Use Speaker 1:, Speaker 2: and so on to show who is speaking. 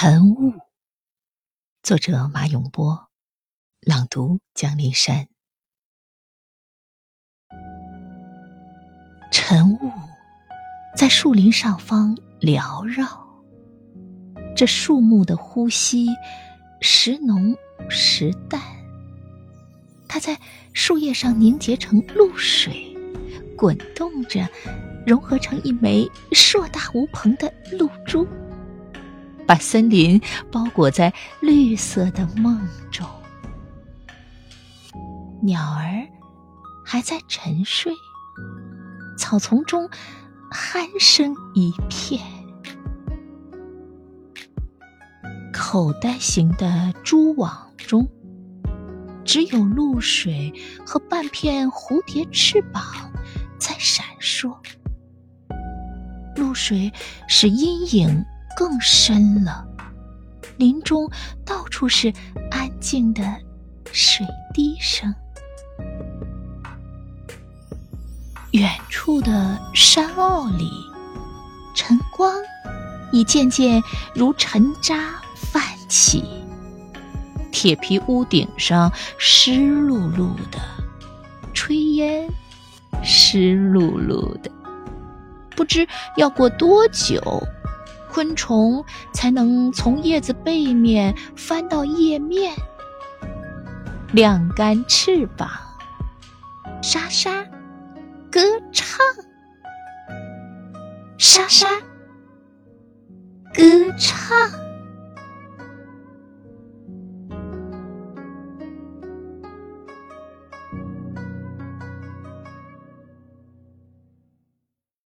Speaker 1: 晨雾，作者马永波，朗读江林山。晨雾在树林上方缭绕，这树木的呼吸时浓时淡，它在树叶上凝结成露水，滚动着，融合成一枚硕大无朋的露珠。把森林包裹在绿色的梦中，鸟儿还在沉睡，草丛中鼾声一片。口袋型的蛛网中，只有露水和半片蝴蝶翅膀在闪烁。露水使阴影。更深了，林中到处是安静的水滴声。远处的山坳里，晨光已渐渐如尘渣泛起，铁皮屋顶上湿漉漉的，炊烟湿漉漉的，不知要过多久。昆虫才能从叶子背面翻到叶面，晾干翅膀，沙沙歌唱，沙沙歌唱。